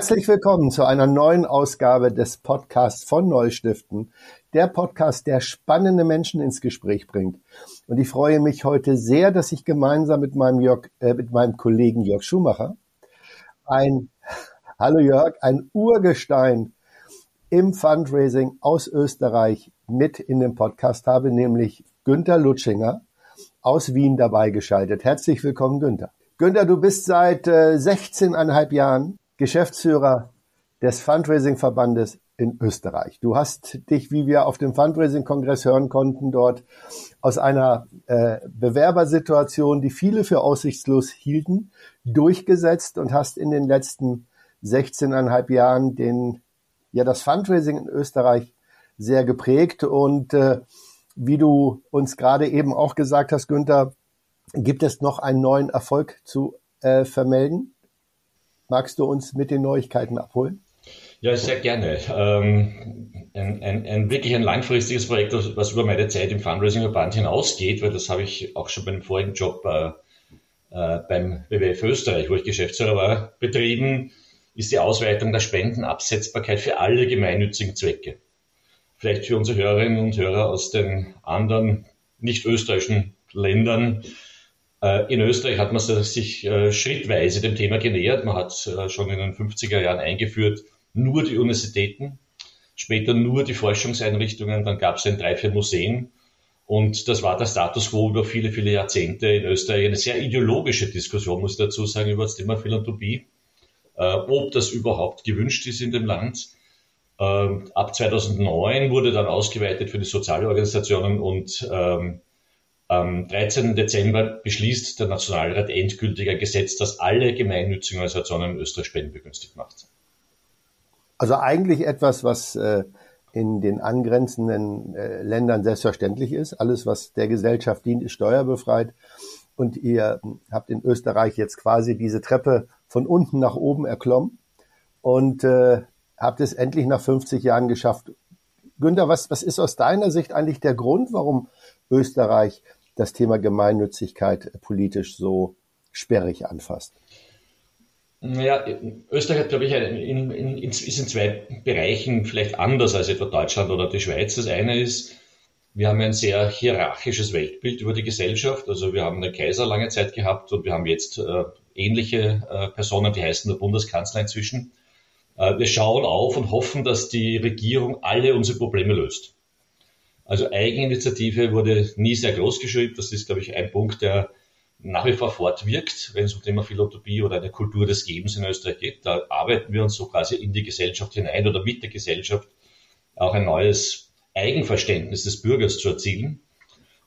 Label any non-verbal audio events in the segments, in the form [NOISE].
Herzlich willkommen zu einer neuen Ausgabe des Podcasts von Neustiften. Der Podcast, der spannende Menschen ins Gespräch bringt. Und ich freue mich heute sehr, dass ich gemeinsam mit meinem, Jörg, äh, mit meinem Kollegen Jörg Schumacher ein, [LAUGHS] hallo Jörg, ein Urgestein im Fundraising aus Österreich mit in dem Podcast habe, nämlich Günther Lutschinger aus Wien dabei geschaltet. Herzlich willkommen, Günther. Günther, du bist seit äh, 16,5 Jahren Geschäftsführer des Fundraising-Verbandes in Österreich. Du hast dich, wie wir auf dem Fundraising-Kongress hören konnten, dort aus einer äh, Bewerbersituation, die viele für aussichtslos hielten, durchgesetzt und hast in den letzten 16,5 Jahren den, ja, das Fundraising in Österreich sehr geprägt. Und äh, wie du uns gerade eben auch gesagt hast, Günther, gibt es noch einen neuen Erfolg zu äh, vermelden? Magst du uns mit den Neuigkeiten abholen? Ja, sehr gerne. Ähm, ein, ein, ein, wirklich ein langfristiges Projekt, was über meine Zeit im Fundraising-Verband hinausgeht, weil das habe ich auch schon beim vorigen Job äh, äh, beim WWF Österreich, wo ich Geschäftsführer war, betrieben, ist die Ausweitung der Spendenabsetzbarkeit für alle gemeinnützigen Zwecke. Vielleicht für unsere Hörerinnen und Hörer aus den anderen nicht österreichischen Ländern in Österreich hat man sich äh, schrittweise dem Thema genähert. Man hat äh, schon in den 50er Jahren eingeführt, nur die Universitäten, später nur die Forschungseinrichtungen, dann gab es ein drei, vier Museen. Und das war der Status quo über viele, viele Jahrzehnte in Österreich. Eine sehr ideologische Diskussion, muss ich dazu sagen, über das Thema Philanthropie, ob das überhaupt gewünscht ist in dem Land. Ähm, ab 2009 wurde dann ausgeweitet für die Sozialorganisationen und ähm, am 13. Dezember beschließt der Nationalrat endgültig ein Gesetz, das alle gemeinnützigen Organisationen in Österreich spendenbegünstigt macht. Also eigentlich etwas, was äh, in den angrenzenden äh, Ländern selbstverständlich ist. Alles, was der Gesellschaft dient, ist steuerbefreit. Und ihr habt in Österreich jetzt quasi diese Treppe von unten nach oben erklommen und äh, habt es endlich nach 50 Jahren geschafft. Günther, was, was ist aus deiner Sicht eigentlich der Grund, warum Österreich das Thema Gemeinnützigkeit politisch so sperrig anfasst? Ja, Österreich hat, glaube ich, in, in, ist in zwei Bereichen vielleicht anders als etwa Deutschland oder die Schweiz. Das eine ist, wir haben ein sehr hierarchisches Weltbild über die Gesellschaft. Also wir haben einen Kaiser lange Zeit gehabt und wir haben jetzt äh, ähnliche äh, Personen, die heißen der Bundeskanzler inzwischen. Äh, wir schauen auf und hoffen, dass die Regierung alle unsere Probleme löst. Also Eigeninitiative wurde nie sehr groß geschrieben. Das ist, glaube ich, ein Punkt, der nach wie vor fortwirkt, wenn es um Thema Philanthropie oder eine Kultur des Gebens in Österreich geht. Da arbeiten wir uns so quasi in die Gesellschaft hinein oder mit der Gesellschaft auch ein neues Eigenverständnis des Bürgers zu erzielen.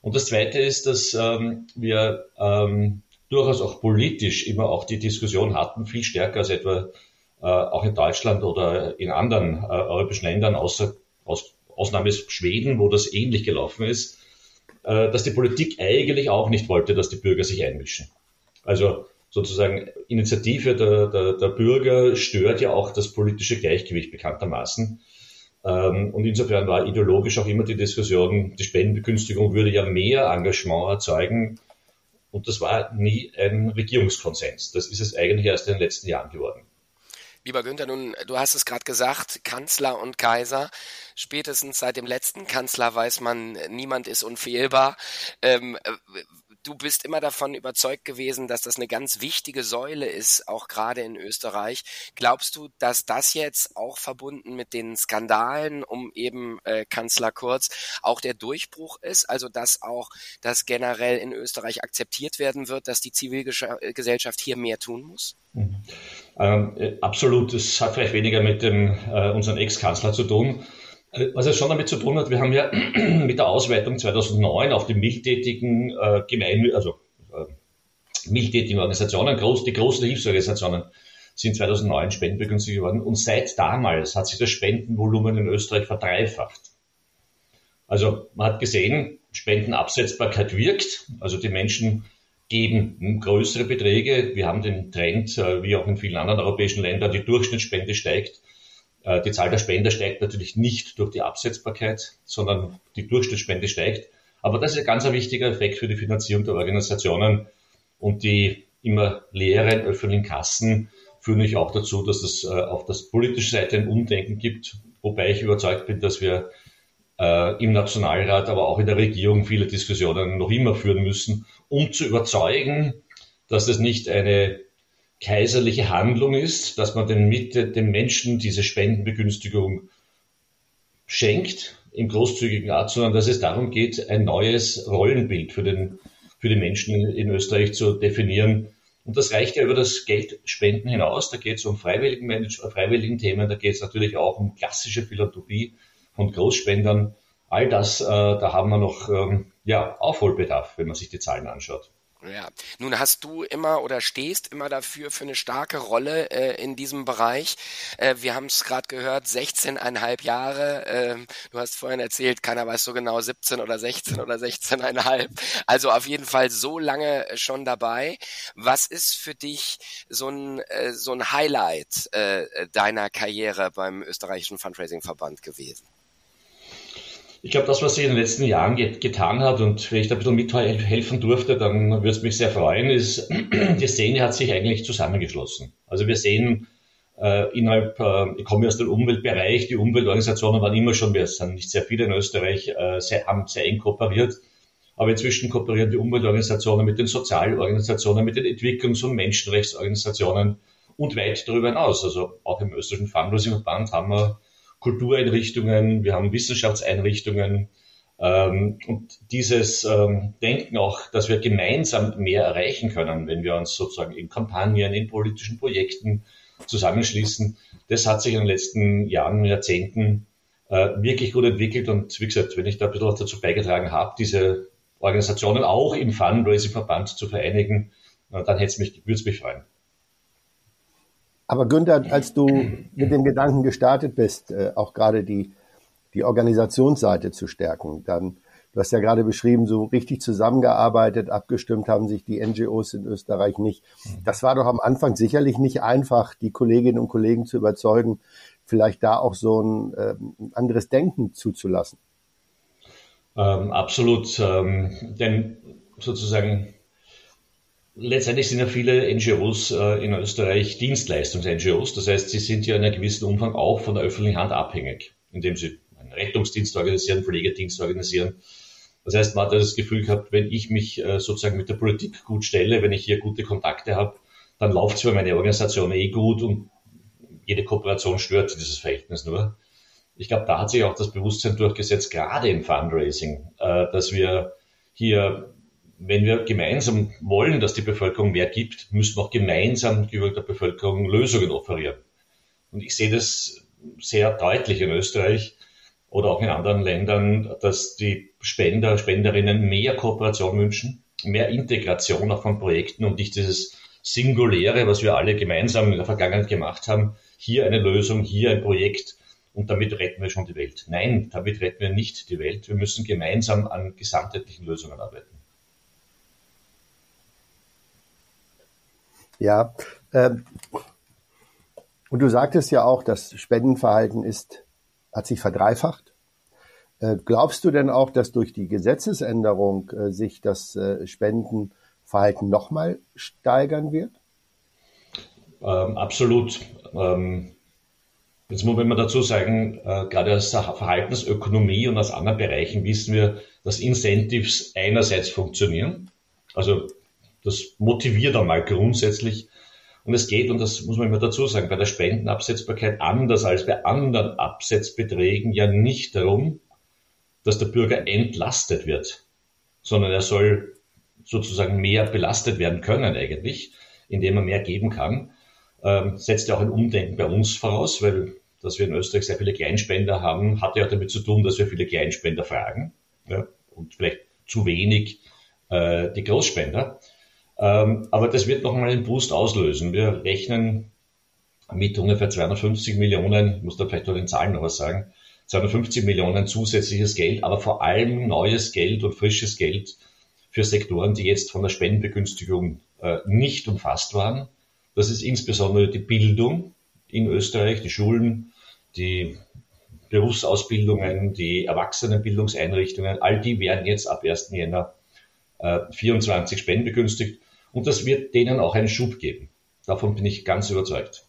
Und das Zweite ist, dass ähm, wir ähm, durchaus auch politisch immer auch die Diskussion hatten, viel stärker als etwa äh, auch in Deutschland oder in anderen äh, europäischen Ländern, außer aus Ausnahme ist Schweden, wo das ähnlich gelaufen ist, äh, dass die Politik eigentlich auch nicht wollte, dass die Bürger sich einmischen. Also sozusagen Initiative der, der, der Bürger stört ja auch das politische Gleichgewicht bekanntermaßen. Ähm, und insofern war ideologisch auch immer die Diskussion, die Spendenbegünstigung würde ja mehr Engagement erzeugen. Und das war nie ein Regierungskonsens. Das ist es eigentlich erst in den letzten Jahren geworden. Lieber Günther, nun, du hast es gerade gesagt, Kanzler und Kaiser. Spätestens seit dem letzten Kanzler weiß man, niemand ist unfehlbar. Ähm, du bist immer davon überzeugt gewesen, dass das eine ganz wichtige Säule ist, auch gerade in Österreich. Glaubst du, dass das jetzt auch verbunden mit den Skandalen um eben äh, Kanzler Kurz auch der Durchbruch ist? Also dass auch das generell in Österreich akzeptiert werden wird, dass die Zivilgesellschaft hier mehr tun muss? Mhm. Ähm, äh, absolut. Es hat vielleicht weniger mit dem, äh, unserem Ex-Kanzler zu tun. Was es schon damit zu tun hat, wir haben ja [CLEARS THROAT] mit der Ausweitung 2009 auf die mildtätigen äh, Gemein, also äh, mildtätigen Organisationen, groß, die großen Hilfsorganisationen sind 2009 spendenbegünstigt geworden und seit damals hat sich das Spendenvolumen in Österreich verdreifacht. Also man hat gesehen, Spendenabsetzbarkeit wirkt, also die Menschen geben größere Beträge. Wir haben den Trend, äh, wie auch in vielen anderen europäischen Ländern, die Durchschnittsspende steigt. Äh, die Zahl der Spender steigt natürlich nicht durch die Absetzbarkeit, sondern die Durchschnittsspende steigt. Aber das ist ein ganz wichtiger Effekt für die Finanzierung der Organisationen und die immer leeren öffentlichen Kassen führen ich auch dazu, dass es äh, auf der politischen Seite ein Umdenken gibt, wobei ich überzeugt bin, dass wir äh, im Nationalrat, aber auch in der Regierung viele Diskussionen noch immer führen müssen, um zu überzeugen, dass es nicht eine kaiserliche Handlung ist, dass man den, den Menschen diese Spendenbegünstigung schenkt im großzügigen Art, sondern dass es darum geht, ein neues Rollenbild für, den, für die Menschen in, in Österreich zu definieren. Und das reicht ja über das Geldspenden hinaus. Da geht es um freiwilligen, freiwilligen Themen, da geht es natürlich auch um klassische Philanthropie von Großspendern. All das, äh, da haben wir noch ähm, ja, Aufholbedarf, wenn man sich die Zahlen anschaut. Ja, nun hast du immer oder stehst immer dafür für eine starke Rolle äh, in diesem Bereich. Äh, wir haben es gerade gehört, 16,5 Jahre. Äh, du hast vorhin erzählt, keiner weiß so genau, 17 oder 16 oder 16,5. Also auf jeden Fall so lange schon dabei. Was ist für dich so ein, äh, so ein Highlight äh, deiner Karriere beim österreichischen Fundraising-Verband gewesen? Ich glaube, das, was sie in den letzten Jahren get getan hat und wenn ich da ein bisschen mithelfen durfte, dann würde es mich sehr freuen, ist, [CLEARS THROAT] die Szene hat sich eigentlich zusammengeschlossen. Also wir sehen äh, innerhalb, äh, ich komme aus dem Umweltbereich, die Umweltorganisationen waren immer schon, wir sind nicht sehr viele in Österreich, äh, sehr, haben sehr eng kooperiert. Aber inzwischen kooperieren die Umweltorganisationen mit den Sozialorganisationen, mit den Entwicklungs- und Menschenrechtsorganisationen und weit darüber hinaus. Also auch im österreichischen Fundraising-Verband haben wir Kultureinrichtungen, wir haben Wissenschaftseinrichtungen. Ähm, und dieses ähm, Denken auch, dass wir gemeinsam mehr erreichen können, wenn wir uns sozusagen in Kampagnen, in politischen Projekten zusammenschließen, das hat sich in den letzten Jahren, Jahrzehnten äh, wirklich gut entwickelt. Und wie gesagt, wenn ich da ein bisschen was dazu beigetragen habe, diese Organisationen auch im Fundraising-Verband zu vereinigen, dann hätte es mich, würde es mich freuen. Aber Günther, als du mit dem Gedanken gestartet bist, äh, auch gerade die, die Organisationsseite zu stärken, dann, du hast ja gerade beschrieben, so richtig zusammengearbeitet, abgestimmt haben sich die NGOs in Österreich nicht. Das war doch am Anfang sicherlich nicht einfach, die Kolleginnen und Kollegen zu überzeugen, vielleicht da auch so ein, äh, anderes Denken zuzulassen. Ähm, absolut, ähm, denn sozusagen Letztendlich sind ja viele NGOs äh, in Österreich Dienstleistungs-NGOs. Das heißt, sie sind ja in einem gewissen Umfang auch von der öffentlichen Hand abhängig, indem sie einen Rettungsdienst organisieren, Pflegedienst organisieren. Das heißt, man hat das Gefühl gehabt, wenn ich mich äh, sozusagen mit der Politik gut stelle, wenn ich hier gute Kontakte habe, dann läuft zwar meine Organisation eh gut und jede Kooperation stört dieses Verhältnis nur. Ich glaube, da hat sich auch das Bewusstsein durchgesetzt, gerade im Fundraising, äh, dass wir hier wenn wir gemeinsam wollen, dass die Bevölkerung mehr gibt, müssen wir auch gemeinsam der Bevölkerung Lösungen offerieren. Und ich sehe das sehr deutlich in Österreich oder auch in anderen Ländern, dass die Spender, Spenderinnen mehr Kooperation wünschen, mehr Integration auch von Projekten und nicht dieses Singuläre, was wir alle gemeinsam in der Vergangenheit gemacht haben. Hier eine Lösung, hier ein Projekt und damit retten wir schon die Welt. Nein, damit retten wir nicht die Welt. Wir müssen gemeinsam an gesamtheitlichen Lösungen arbeiten. Ja, ähm, und du sagtest ja auch, das Spendenverhalten ist, hat sich verdreifacht. Äh, glaubst du denn auch, dass durch die Gesetzesänderung äh, sich das äh, Spendenverhalten nochmal steigern wird? Ähm, absolut. Ähm, jetzt muss man dazu sagen, äh, gerade aus der Verhaltensökonomie und aus anderen Bereichen wissen wir, dass Incentives einerseits funktionieren. Also das motiviert einmal grundsätzlich. Und es geht, und das muss man immer dazu sagen, bei der Spendenabsetzbarkeit anders als bei anderen Absetzbeträgen ja nicht darum, dass der Bürger entlastet wird, sondern er soll sozusagen mehr belastet werden können eigentlich, indem er mehr geben kann. Ähm, setzt ja auch ein Umdenken bei uns voraus, weil dass wir in Österreich sehr viele Kleinspender haben, hat ja damit zu tun, dass wir viele Kleinspender fragen ja, und vielleicht zu wenig äh, die Großspender. Ähm, aber das wird noch mal einen Boost auslösen. Wir rechnen mit ungefähr 250 Millionen, ich muss da vielleicht noch den Zahlen noch was sagen, 250 Millionen zusätzliches Geld, aber vor allem neues Geld und frisches Geld für Sektoren, die jetzt von der Spendenbegünstigung äh, nicht umfasst waren. Das ist insbesondere die Bildung in Österreich, die Schulen, die Berufsausbildungen, die Erwachsenenbildungseinrichtungen, all die werden jetzt ab 1. Jänner äh, 24 spendenbegünstigt und das wird denen auch einen Schub geben. Davon bin ich ganz überzeugt.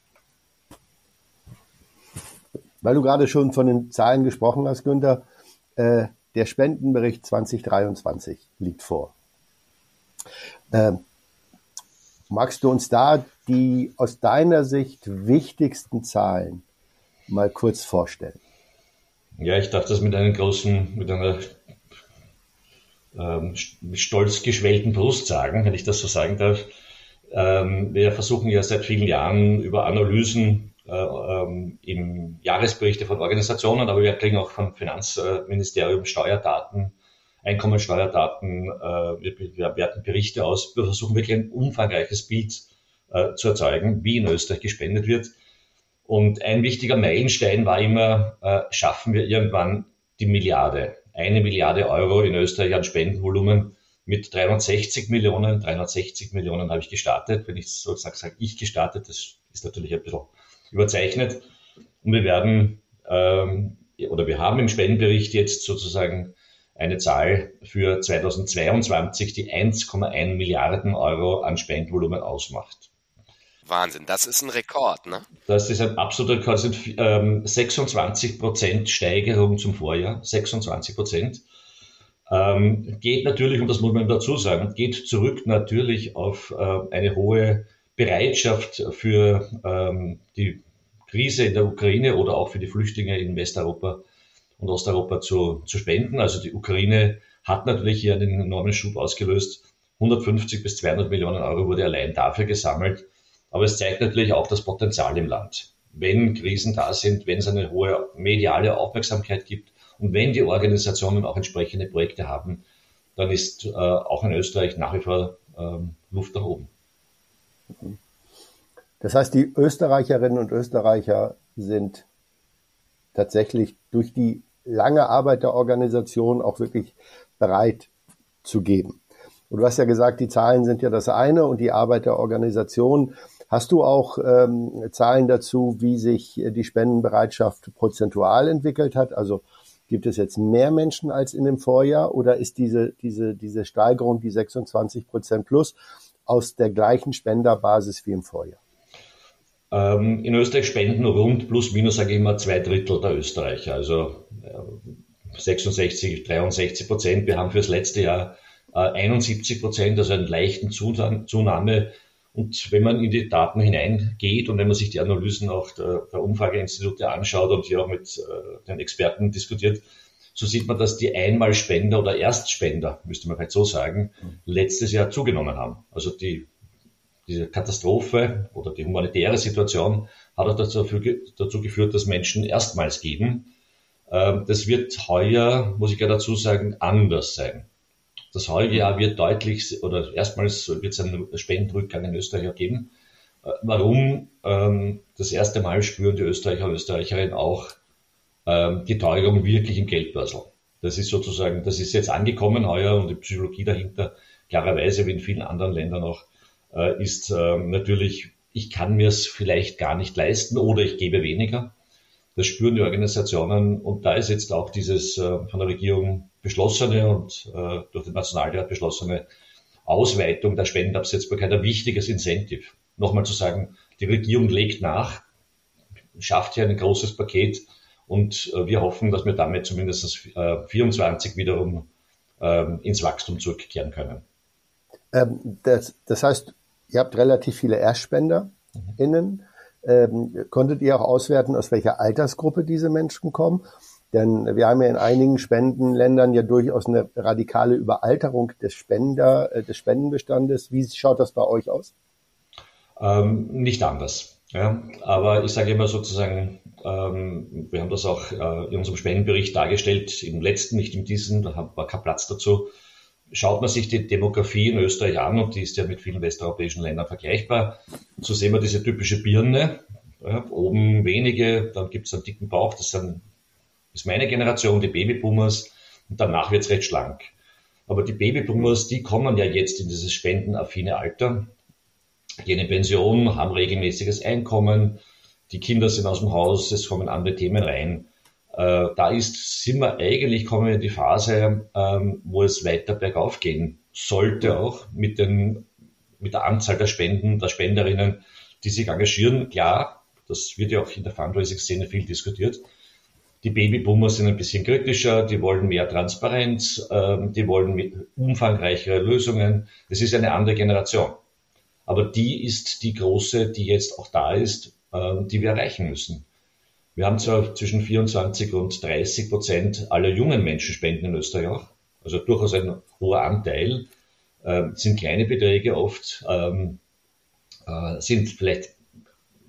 Weil du gerade schon von den Zahlen gesprochen hast, Günther, äh, der Spendenbericht 2023 liegt vor. Äh, magst du uns da die aus deiner Sicht wichtigsten Zahlen mal kurz vorstellen? Ja, ich darf das mit einem großen, mit einer ähm, stolz geschwellten Brust sagen, wenn ich das so sagen darf. Ähm, wir versuchen ja seit vielen Jahren über Analysen äh, ähm, im Jahresberichte von Organisationen, aber wir kriegen auch vom Finanzministerium Steuerdaten, Einkommensteuerdaten, äh, wir, werten Berichte aus. Wir versuchen wirklich ein umfangreiches Bild äh, zu erzeugen, wie in Österreich gespendet wird. Und ein wichtiger Meilenstein war immer, schaffen wir irgendwann die Milliarde. Eine Milliarde Euro in Österreich an Spendenvolumen mit 360 Millionen. 360 Millionen habe ich gestartet. Wenn ich so sage, sage ich gestartet, das ist natürlich ein bisschen überzeichnet. Und wir werden, ähm, oder wir haben im Spendenbericht jetzt sozusagen eine Zahl für 2022, die 1,1 Milliarden Euro an Spendenvolumen ausmacht. Wahnsinn, das ist ein Rekord, ne? Das ist ein absoluter Rekord. Das sind ähm, 26 Prozent Steigerung zum Vorjahr, 26 Prozent. Ähm, geht natürlich, und das muss man dazu sagen, geht zurück natürlich auf äh, eine hohe Bereitschaft für ähm, die Krise in der Ukraine oder auch für die Flüchtlinge in Westeuropa und Osteuropa zu, zu spenden. Also die Ukraine hat natürlich hier einen enormen Schub ausgelöst. 150 bis 200 Millionen Euro wurde allein dafür gesammelt. Aber es zeigt natürlich auch das Potenzial im Land. Wenn Krisen da sind, wenn es eine hohe mediale Aufmerksamkeit gibt und wenn die Organisationen auch entsprechende Projekte haben, dann ist äh, auch in Österreich nach wie vor ähm, Luft nach oben. Das heißt, die Österreicherinnen und Österreicher sind tatsächlich durch die lange Arbeit der Organisation auch wirklich bereit zu geben. Und du hast ja gesagt, die Zahlen sind ja das eine und die Arbeit der Organisation Hast du auch ähm, Zahlen dazu, wie sich die Spendenbereitschaft prozentual entwickelt hat? Also gibt es jetzt mehr Menschen als in dem Vorjahr oder ist diese, diese, diese Steigerung, die 26 Prozent plus, aus der gleichen Spenderbasis wie im Vorjahr? Ähm, in Österreich spenden rund plus minus, sage ich immer, zwei Drittel der Österreicher, also äh, 66, 63 Prozent. Wir haben fürs letzte Jahr äh, 71 Prozent, also einen leichten Zunahme und wenn man in die Daten hineingeht und wenn man sich die Analysen auch der, der Umfrageinstitute anschaut und hier auch mit äh, den Experten diskutiert, so sieht man, dass die Einmalspender oder Erstspender, müsste man vielleicht so sagen, letztes Jahr zugenommen haben. Also die, diese Katastrophe oder die humanitäre Situation hat auch dazu, dazu geführt, dass Menschen erstmals geben. Ähm, das wird heuer, muss ich ja dazu sagen, anders sein. Das heutige Jahr wird deutlich oder erstmals wird es einen Spendenrückgang in Österreich geben. Äh, warum? Ähm, das erste Mal spüren die Österreicher und Österreicherinnen auch ähm, die Teuerung wirklich im Geldbörsel. Das ist sozusagen, das ist jetzt angekommen heuer und die Psychologie dahinter, klarerweise wie in vielen anderen Ländern auch, äh, ist ähm, natürlich, ich kann mir es vielleicht gar nicht leisten oder ich gebe weniger. Das spüren die Organisationen und da ist jetzt auch dieses äh, von der Regierung beschlossene und äh, durch den Nationalrat beschlossene Ausweitung der Spendenabsetzbarkeit ein wichtiges Incentive. Nochmal zu sagen, die Regierung legt nach, schafft hier ein großes Paket und äh, wir hoffen, dass wir damit zumindest äh, 24 wiederum äh, ins Wachstum zurückkehren können. Ähm, das, das, heißt, ihr habt relativ viele ErstspenderInnen. Mhm. Ähm, konntet ihr auch auswerten, aus welcher Altersgruppe diese Menschen kommen? Denn wir haben ja in einigen Spendenländern ja durchaus eine radikale Überalterung des Spender, äh, des Spendenbestandes. Wie schaut das bei euch aus? Ähm, nicht anders. Ja. Aber ich sage immer sozusagen, ähm, wir haben das auch äh, in unserem Spendenbericht dargestellt, im letzten, nicht in diesem, da war kein Platz dazu. Schaut man sich die Demografie in Österreich an, und die ist ja mit vielen westeuropäischen Ländern vergleichbar, so sehen wir diese typische Birne, ja, oben wenige, dann gibt es einen dicken Bauch, das sind ist meine Generation, die Babyboomers, und danach wird es recht schlank. Aber die Babyboomers, die kommen ja jetzt in dieses spendenaffine Alter, gehen in Pension, haben regelmäßiges Einkommen, die Kinder sind aus dem Haus, es kommen andere Themen rein. Äh, da ist, sind wir eigentlich, kommen wir in die Phase, ähm, wo es weiter bergauf gehen sollte auch mit, den, mit der Anzahl der Spenden, der Spenderinnen, die sich engagieren. Klar, das wird ja auch in der Fundraising-Szene viel diskutiert. Die Babyboomer sind ein bisschen kritischer, die wollen mehr Transparenz, ähm, die wollen umfangreichere Lösungen. Es ist eine andere Generation. Aber die ist die große, die jetzt auch da ist, ähm, die wir erreichen müssen. Wir haben zwar zwischen 24 und 30 Prozent aller jungen Menschen spenden in Österreich auch, also durchaus ein hoher Anteil, äh, sind kleine Beträge oft, ähm, äh, sind vielleicht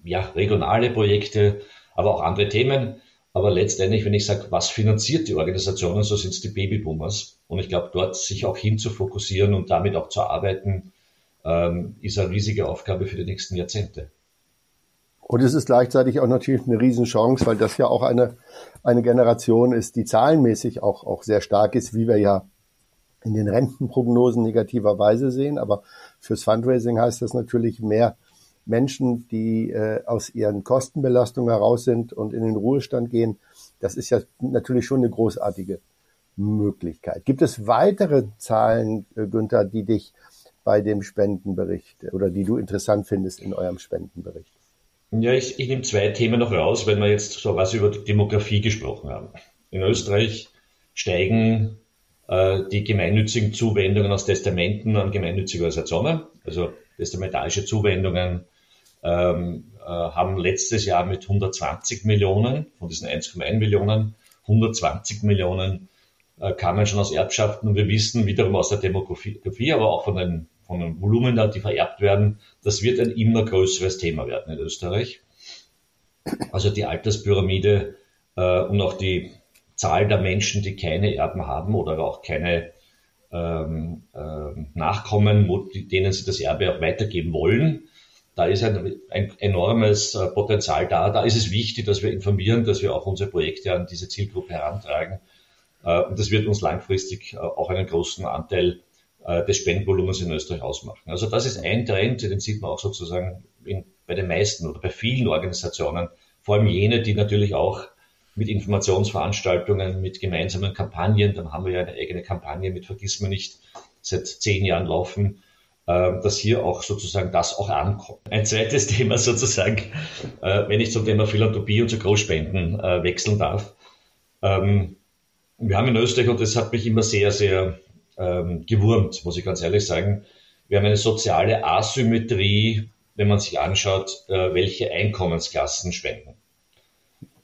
ja, regionale Projekte, aber auch andere Themen. Aber letztendlich, wenn ich sage, was finanziert die Organisationen, so sind es die Babyboomers. Und ich glaube, dort sich auch hin zu fokussieren und damit auch zu arbeiten, ähm, ist eine riesige Aufgabe für die nächsten Jahrzehnte. Und es ist gleichzeitig auch natürlich eine Riesenchance, weil das ja auch eine, eine Generation ist, die zahlenmäßig auch, auch sehr stark ist, wie wir ja in den Rentenprognosen negativerweise sehen. Aber fürs Fundraising heißt das natürlich mehr Menschen, die äh, aus ihren Kostenbelastungen heraus sind und in den Ruhestand gehen. Das ist ja natürlich schon eine großartige Möglichkeit. Gibt es weitere Zahlen, äh, Günther, die dich bei dem Spendenbericht oder die du interessant findest in eurem Spendenbericht? Ja, ich, ich nehme zwei Themen noch raus, wenn wir jetzt so was über die Demografie gesprochen haben. In Österreich steigen äh, die gemeinnützigen Zuwendungen aus Testamenten an gemeinnützige Organisationen, also testamentarische Zuwendungen, ähm, äh, haben letztes Jahr mit 120 Millionen von diesen 1,1 Millionen, 120 Millionen äh, kamen schon aus Erbschaften und wir wissen wiederum aus der Demografie, aber auch von den von den Volumina, die vererbt werden, das wird ein immer größeres Thema werden in Österreich. Also die Alterspyramide äh, und auch die Zahl der Menschen, die keine Erben haben oder auch keine ähm, äh, Nachkommen, wo, denen sie das Erbe auch weitergeben wollen. Da ist ein, ein enormes äh, Potenzial da. Da ist es wichtig, dass wir informieren, dass wir auch unsere Projekte an diese Zielgruppe herantragen. Äh, und das wird uns langfristig äh, auch einen großen Anteil des Spendenvolumens in Österreich ausmachen. Also das ist ein Trend, den sieht man auch sozusagen in, bei den meisten oder bei vielen Organisationen, vor allem jene, die natürlich auch mit Informationsveranstaltungen, mit gemeinsamen Kampagnen, dann haben wir ja eine eigene Kampagne mit Vergiss mir nicht seit zehn Jahren laufen, dass hier auch sozusagen das auch ankommt. Ein zweites [LAUGHS] Thema sozusagen, äh, wenn ich zum Thema Philanthropie und zu Großspenden wechseln darf. Ähm, wir haben in Österreich, und das hat mich immer sehr, sehr ähm, gewurmt, muss ich ganz ehrlich sagen. Wir haben eine soziale Asymmetrie, wenn man sich anschaut, äh, welche Einkommensklassen spenden.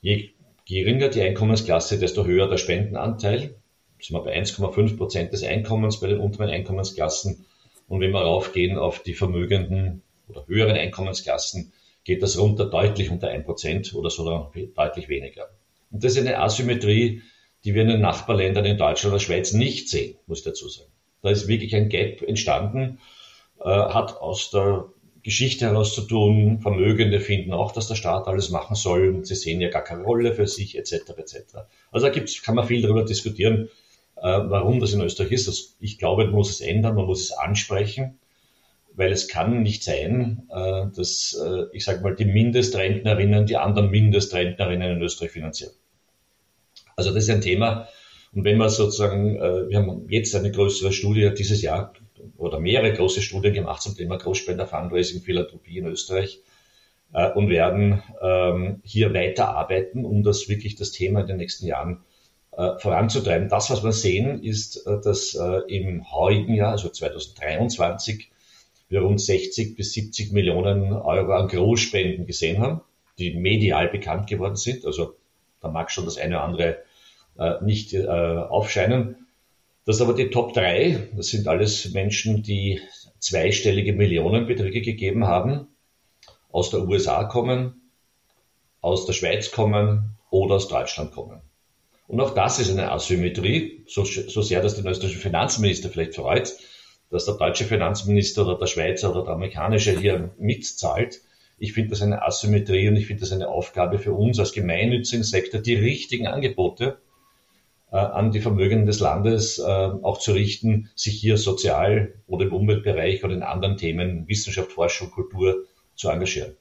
Je geringer die Einkommensklasse, desto höher der Spendenanteil. Sind wir bei 1,5 Prozent des Einkommens bei den unteren Einkommensklassen. Und wenn wir raufgehen auf die vermögenden oder höheren Einkommensklassen, geht das runter deutlich unter 1 Prozent oder sogar deutlich weniger. Und das ist eine Asymmetrie, die wir in den Nachbarländern in Deutschland oder Schweiz nicht sehen, muss ich dazu sagen. Da ist wirklich ein Gap entstanden, äh, hat aus der Geschichte heraus zu tun. Vermögende finden auch, dass der Staat alles machen soll und sie sehen ja gar keine Rolle für sich etc. etc. Also da gibt's, kann man viel darüber diskutieren, warum das in Österreich ist. Das, ich glaube, man muss es ändern, man muss es ansprechen, weil es kann nicht sein, äh, dass äh, ich sage mal die Mindestrentnerinnen die anderen Mindestrentnerinnen in Österreich finanzieren. Also das ist ein Thema. Und wenn man sozusagen, äh, wir haben jetzt eine größere Studie dieses Jahr oder mehrere große Studien gemacht zum Thema Großspender Fundraising, Philanthropie in Österreich äh, und werden ähm, hier weiterarbeiten, um das wirklich das Thema in den nächsten Jahren äh, voranzutreiben. Das, was wir sehen, ist, äh, dass äh, im heutigen Jahr, also 2023, wir rund 60 bis 70 Millionen Euro an Großspenden gesehen haben, die medial bekannt geworden sind. Also da mag schon das eine oder andere äh, nicht äh, aufscheinen. Das aber die Top 3. Das sind alles Menschen, die zweistellige Millionenbeträge gegeben haben, aus der USA kommen, aus der Schweiz kommen oder aus Deutschland kommen. Und auch das ist eine Asymmetrie, so, so sehr das den österreichischen Finanzminister vielleicht freut, dass der deutsche Finanzminister oder der Schweizer oder der amerikanische hier mitzahlt. Ich finde das eine Asymmetrie und ich finde das eine Aufgabe für uns als gemeinnützigen Sektor, die richtigen Angebote äh, an die Vermögenden des Landes äh, auch zu richten, sich hier sozial oder im Umweltbereich oder in anderen Themen, Wissenschaft, Forschung, Kultur zu engagieren.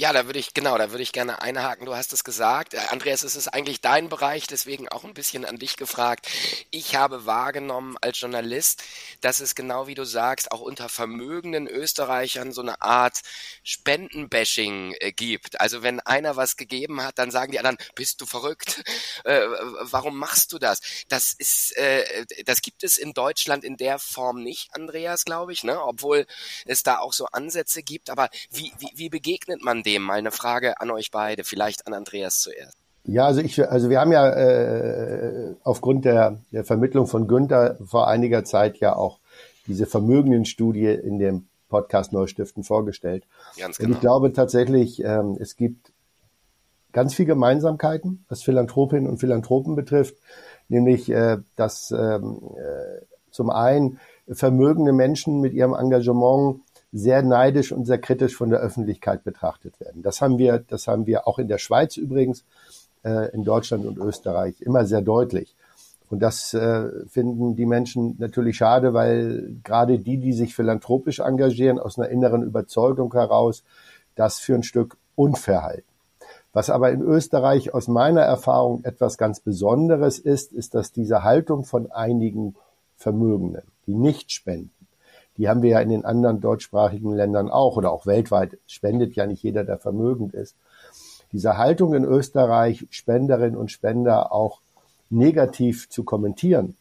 Ja, da würde ich, genau, da würde ich gerne einhaken. Du hast es gesagt. Äh, Andreas, es ist eigentlich dein Bereich, deswegen auch ein bisschen an dich gefragt. Ich habe wahrgenommen als Journalist, dass es genau wie du sagst, auch unter vermögenden Österreichern so eine Art Spendenbashing äh, gibt. Also wenn einer was gegeben hat, dann sagen die anderen, bist du verrückt? [LAUGHS] Äh, warum machst du das? Das ist, äh, das gibt es in Deutschland in der Form nicht, Andreas, glaube ich, ne? Obwohl es da auch so Ansätze gibt. Aber wie, wie, wie begegnet man dem? Mal eine Frage an euch beide, vielleicht an Andreas zuerst. Ja, also ich, also wir haben ja äh, aufgrund der, der Vermittlung von Günther vor einiger Zeit ja auch diese Vermögendenstudie in dem Podcast Neustiften vorgestellt. Ganz genau. Und ich genau. glaube tatsächlich, ähm, es gibt ganz viele Gemeinsamkeiten, was Philanthropinnen und Philanthropen betrifft, nämlich äh, dass ähm, äh, zum einen vermögende Menschen mit ihrem Engagement sehr neidisch und sehr kritisch von der Öffentlichkeit betrachtet werden. Das haben wir, das haben wir auch in der Schweiz übrigens, äh, in Deutschland und Österreich immer sehr deutlich. Und das äh, finden die Menschen natürlich schade, weil gerade die, die sich philanthropisch engagieren, aus einer inneren Überzeugung heraus, das für ein Stück unfair halten. Was aber in Österreich aus meiner Erfahrung etwas ganz Besonderes ist, ist, dass diese Haltung von einigen Vermögenden, die nicht spenden, die haben wir ja in den anderen deutschsprachigen Ländern auch oder auch weltweit. Spendet ja nicht jeder, der vermögend ist. Diese Haltung in Österreich, Spenderinnen und Spender auch negativ zu kommentieren,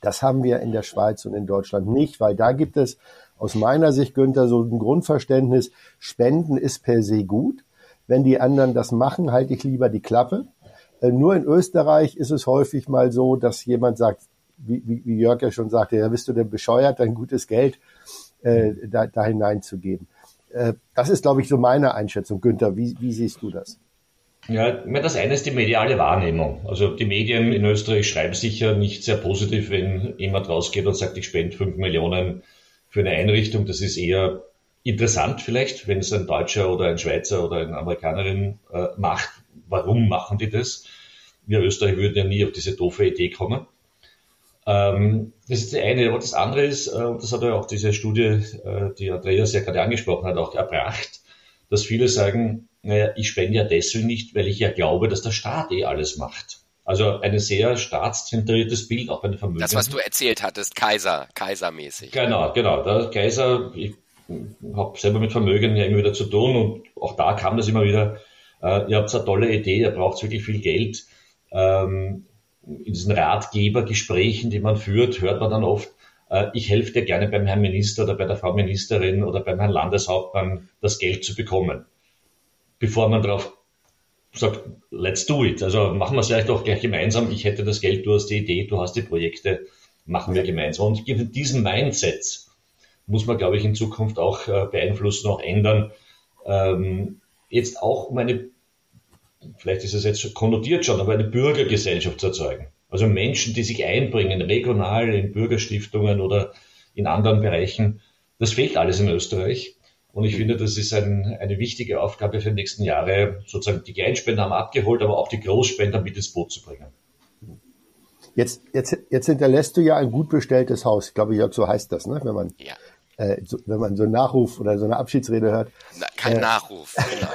das haben wir in der Schweiz und in Deutschland nicht, weil da gibt es aus meiner Sicht, Günther, so ein Grundverständnis, Spenden ist per se gut. Wenn die anderen das machen, halte ich lieber die Klappe. Äh, nur in Österreich ist es häufig mal so, dass jemand sagt, wie, wie, Jörg ja schon sagte, ja, bist du denn bescheuert, dein gutes Geld äh, da, da hineinzugeben. Äh, das ist, glaube ich, so meine Einschätzung. Günther, wie, wie siehst du das? Ja, das eine ist die mediale Wahrnehmung. Also die Medien in Österreich schreiben sicher nicht sehr positiv, wenn jemand rausgeht und sagt, ich spende fünf Millionen für eine Einrichtung. Das ist eher interessant vielleicht, wenn es ein Deutscher oder ein Schweizer oder eine Amerikanerin äh, macht. Warum machen die das? Wir Österreich würden ja nie auf diese doofe Idee kommen. Ähm, das ist das eine. Aber das andere ist, äh, und das hat ja auch diese Studie, äh, die Andreas ja gerade angesprochen hat, auch erbracht, dass viele sagen, naja, ich spende ja deswegen nicht, weil ich ja glaube, dass der Staat eh alles macht. Also ein sehr staatszentriertes Bild, auch bei den Vermögen. Das, was du erzählt hattest, Kaiser, Kaisermäßig. Genau, genau. Der Kaiser, ich habe selber mit Vermögen ja immer wieder zu tun und auch da kam das immer wieder, äh, ihr habt eine tolle Idee, ihr braucht wirklich viel Geld. Ähm, in diesen Ratgebergesprächen, die man führt, hört man dann oft, äh, ich helfe dir gerne beim Herrn Minister oder bei der Frau Ministerin oder beim Herrn Landeshauptmann, das Geld zu bekommen. Bevor man darauf sagt, let's do it. Also machen wir es vielleicht auch gleich gemeinsam. Ich hätte das Geld, du hast die Idee, du hast die Projekte, machen wir gemeinsam. Und diesen Mindset muss man, glaube ich, in Zukunft auch äh, beeinflussen, auch ändern. Ähm, jetzt auch um eine vielleicht ist es jetzt konnotiert schon, aber eine Bürgergesellschaft zu erzeugen. Also Menschen, die sich einbringen, regional in Bürgerstiftungen oder in anderen Bereichen. Das fehlt alles in Österreich. Und ich finde, das ist ein, eine wichtige Aufgabe für die nächsten Jahre, sozusagen die Kleinspender haben abgeholt, aber auch die Großspender mit ins Boot zu bringen. Jetzt, jetzt, jetzt hinterlässt du ja ein gut bestelltes Haus. Ich glaube, so heißt das, ne? wenn man ja äh, so, wenn man so einen Nachruf oder so eine Abschiedsrede hört. Na, kein äh, Nachruf, genau.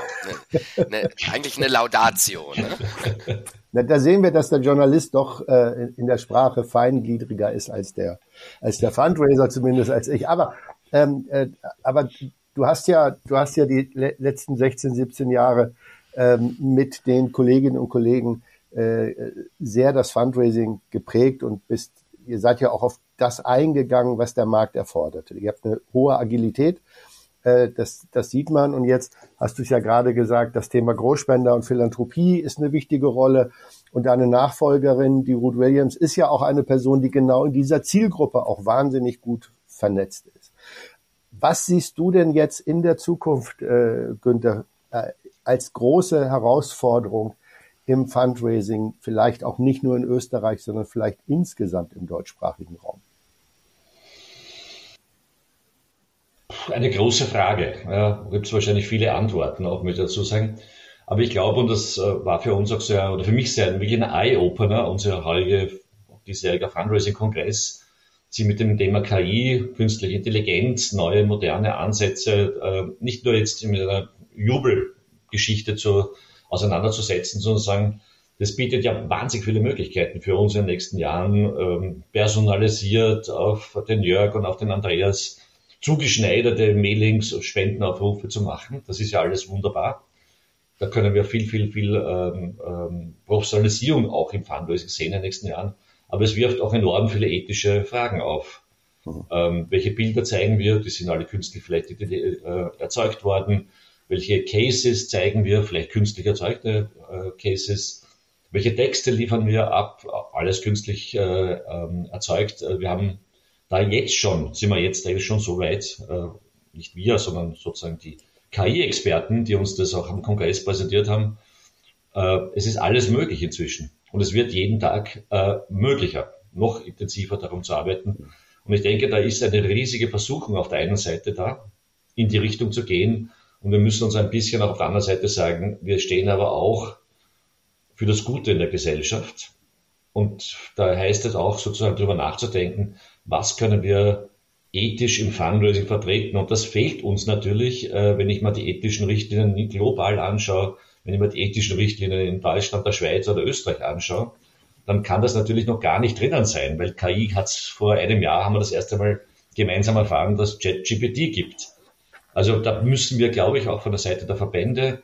Ne, ne, eigentlich eine Laudatio. Ne? [LAUGHS] Na, da sehen wir, dass der Journalist doch äh, in der Sprache feingliedriger ist als der, als der Fundraiser zumindest als ich. Aber, ähm, äh, aber du hast ja, du hast ja die le letzten 16, 17 Jahre ähm, mit den Kolleginnen und Kollegen äh, sehr das Fundraising geprägt und bist ihr seid ja auch auf das eingegangen, was der Markt erforderte. Ihr habt eine hohe Agilität, äh, das, das sieht man. Und jetzt hast du es ja gerade gesagt, das Thema Großspender und Philanthropie ist eine wichtige Rolle. Und deine Nachfolgerin, die Ruth Williams, ist ja auch eine Person, die genau in dieser Zielgruppe auch wahnsinnig gut vernetzt ist. Was siehst du denn jetzt in der Zukunft, äh, Günther, äh, als große Herausforderung im Fundraising, vielleicht auch nicht nur in Österreich, sondern vielleicht insgesamt im deutschsprachigen Raum? Eine große Frage. Ja, gibt es wahrscheinlich viele Antworten auch mit dazu sagen. Aber ich glaube, und das äh, war für uns auch sehr, oder für mich sehr, wirklich ein Eye-Opener, unser heutiger, diesjähriger Fundraising-Kongress, sie mit dem Thema KI, künstliche Intelligenz, neue moderne Ansätze, äh, nicht nur jetzt mit einer Jubel Geschichte zu, auseinanderzusetzen, sondern sagen, das bietet ja wahnsinnig viele Möglichkeiten für uns in den nächsten Jahren, ähm, personalisiert auf den Jörg und auf den Andreas zugeschneiderte Mailings, Spendenaufrufe zu machen. Das ist ja alles wunderbar. Da können wir viel, viel, viel ähm, ähm, Professionalisierung auch im Fundraising sehen in den nächsten Jahren. Aber es wirft auch enorm viele ethische Fragen auf. Mhm. Ähm, welche Bilder zeigen wir? Die sind alle künstlich vielleicht äh, erzeugt worden. Welche Cases zeigen wir? Vielleicht künstlich erzeugte äh, Cases. Welche Texte liefern wir ab? Alles künstlich äh, ähm, erzeugt. Äh, wir haben da jetzt schon, sind wir jetzt eigentlich schon so weit, äh, nicht wir, sondern sozusagen die KI-Experten, die uns das auch am Kongress präsentiert haben. Äh, es ist alles möglich inzwischen. Und es wird jeden Tag äh, möglicher, noch intensiver darum zu arbeiten. Und ich denke, da ist eine riesige Versuchung auf der einen Seite da, in die Richtung zu gehen. Und wir müssen uns ein bisschen auch auf der anderen Seite sagen, wir stehen aber auch für das Gute in der Gesellschaft. Und da heißt es auch sozusagen darüber nachzudenken, was können wir ethisch im Fundraising vertreten. Und das fehlt uns natürlich, äh, wenn ich mal die ethischen Richtlinien global anschaue, wenn ich mir die ethischen Richtlinien in Deutschland, der Schweiz oder Österreich anschaue, dann kann das natürlich noch gar nicht drinnen sein, weil KI hat es vor einem Jahr, haben wir das erste Mal gemeinsam erfahren, dass ChatGPT gibt. Also da müssen wir, glaube ich, auch von der Seite der Verbände,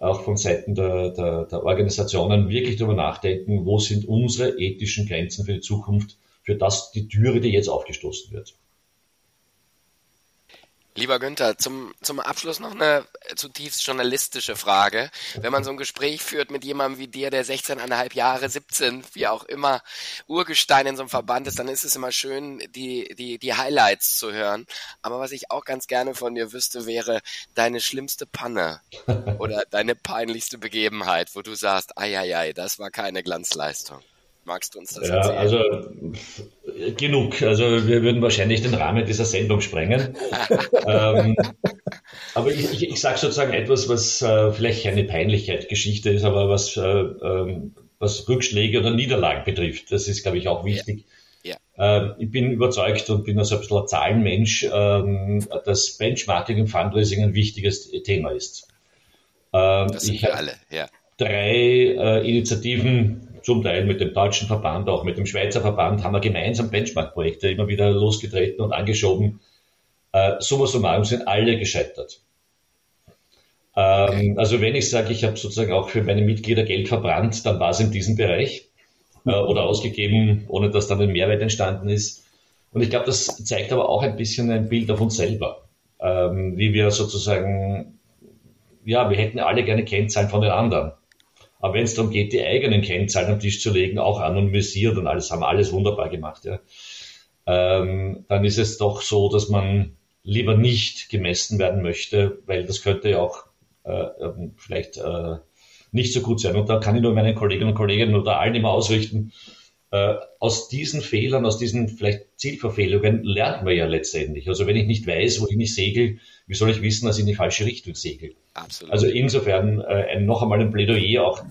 auch von Seiten der, der, der Organisationen wirklich darüber nachdenken, wo sind unsere ethischen Grenzen für die Zukunft, für das die Türe, die jetzt aufgestoßen wird. Lieber Günther, zum, zum Abschluss noch eine zutiefst journalistische Frage. Wenn man so ein Gespräch führt mit jemandem wie dir, der 16,5 Jahre, 17, wie auch immer, Urgestein in so einem Verband ist, dann ist es immer schön, die, die, die Highlights zu hören. Aber was ich auch ganz gerne von dir wüsste, wäre deine schlimmste Panne [LAUGHS] oder deine peinlichste Begebenheit, wo du sagst, ai, ai, ai, das war keine Glanzleistung. Magst du uns das ja, erzählen? Also genug. Also wir würden wahrscheinlich den Rahmen dieser Sendung sprengen. [LAUGHS] ähm, aber ich, ich, ich sage sozusagen etwas, was äh, vielleicht eine Peinlichkeit-Geschichte ist, aber was, äh, ähm, was Rückschläge oder Niederlagen betrifft. Das ist, glaube ich, auch wichtig. Ja. Ja. Äh, ich bin überzeugt und bin also ein bisschen ein Zahlenmensch, ähm, dass Benchmarking im Fundraising ein wichtiges Thema ist. Ähm, das sind wir alle, ja. Drei äh, Initiativen zum Teil mit dem deutschen Verband, auch mit dem Schweizer Verband, haben wir gemeinsam Benchmark-Projekte immer wieder losgetreten und angeschoben. Äh, summa summarum sind alle gescheitert. Ähm, also wenn ich sage, ich habe sozusagen auch für meine Mitglieder Geld verbrannt, dann war es in diesem Bereich äh, oder ausgegeben, ohne dass dann ein Mehrwert entstanden ist. Und ich glaube, das zeigt aber auch ein bisschen ein Bild auf uns selber, ähm, wie wir sozusagen, ja, wir hätten alle gerne Kennzahlen von den anderen. Aber wenn es darum geht, die eigenen Kennzahlen am Tisch zu legen, auch anonymisiert und alles, haben alles wunderbar gemacht, ja, ähm, dann ist es doch so, dass man lieber nicht gemessen werden möchte, weil das könnte ja auch äh, ähm, vielleicht äh, nicht so gut sein. Und da kann ich nur meinen Kolleginnen und Kollegen oder allen immer ausrichten, äh, aus diesen Fehlern, aus diesen vielleicht Zielverfehlungen lernt man ja letztendlich. Also wenn ich nicht weiß, wohin ich segel, wie soll ich wissen, dass ich in die falsche Richtung segel? Absolut. Also insofern äh, ein, noch einmal ein Plädoyer auch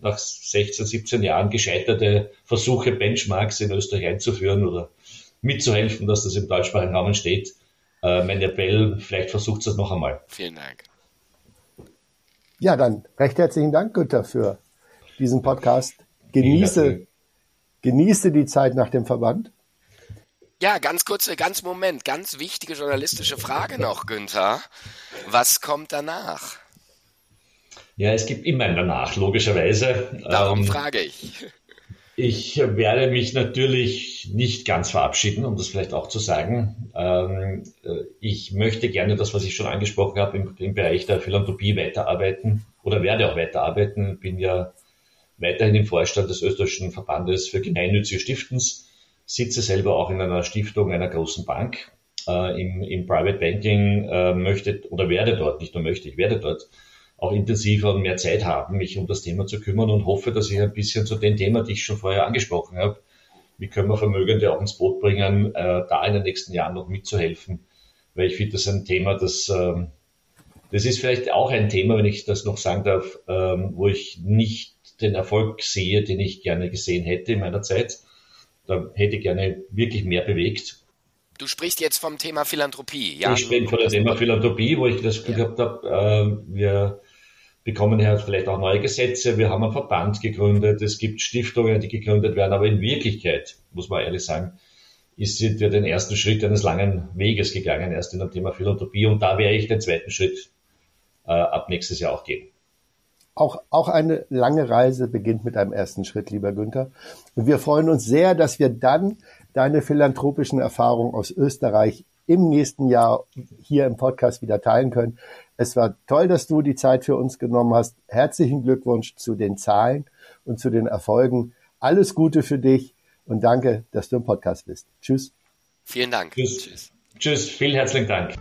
nach 16, 17 Jahren gescheiterte Versuche, Benchmarks in Österreich einzuführen oder mitzuhelfen, dass das im deutschsprachigen Raum steht. Äh, mein Appell, vielleicht versucht es noch einmal. Vielen Dank. Ja, dann recht herzlichen Dank, Günther, für diesen Podcast. Genieße, genieße die Zeit nach dem Verband. Ja, ganz kurze, ganz Moment, ganz wichtige journalistische Frage noch, Günther. Was kommt danach? Ja, es gibt immer ein danach, logischerweise. Darum ähm, frage ich. Ich werde mich natürlich nicht ganz verabschieden, um das vielleicht auch zu sagen. Ähm, äh, ich möchte gerne das, was ich schon angesprochen habe, im, im Bereich der Philanthropie weiterarbeiten oder werde auch weiterarbeiten. Bin ja weiterhin im Vorstand des österreichischen Verbandes für gemeinnützige Stiftens sitze selber auch in einer Stiftung einer großen Bank äh, im, im Private Banking, äh, möchte oder werde dort, nicht nur möchte, ich werde dort auch intensiver und mehr Zeit haben, mich um das Thema zu kümmern und hoffe, dass ich ein bisschen zu den Themen, die ich schon vorher angesprochen habe, wie können wir Vermögende auch ins Boot bringen, äh, da in den nächsten Jahren noch mitzuhelfen, weil ich finde, das ist ein Thema, das, ähm, das ist vielleicht auch ein Thema, wenn ich das noch sagen darf, ähm, wo ich nicht den Erfolg sehe, den ich gerne gesehen hätte in meiner Zeit da hätte ich gerne wirklich mehr bewegt. Du sprichst jetzt vom Thema Philanthropie, ja? Ich spreche von dem Thema Philanthropie, wo ich das Gefühl ja. gehabt habe, äh, wir bekommen hier vielleicht auch neue Gesetze. Wir haben einen Verband gegründet. Es gibt Stiftungen, die gegründet werden. Aber in Wirklichkeit, muss man ehrlich sagen, ist sie ja den ersten Schritt eines langen Weges gegangen, erst in dem Thema Philanthropie. Und da werde ich den zweiten Schritt äh, ab nächstes Jahr auch gehen. Auch, auch eine lange Reise beginnt mit einem ersten Schritt, lieber Günther. Und wir freuen uns sehr, dass wir dann deine philanthropischen Erfahrungen aus Österreich im nächsten Jahr hier im Podcast wieder teilen können. Es war toll, dass du die Zeit für uns genommen hast. Herzlichen Glückwunsch zu den Zahlen und zu den Erfolgen. Alles Gute für dich und danke, dass du im Podcast bist. Tschüss. Vielen Dank. Tschüss. Tschüss. Tschüss. Vielen herzlichen Dank.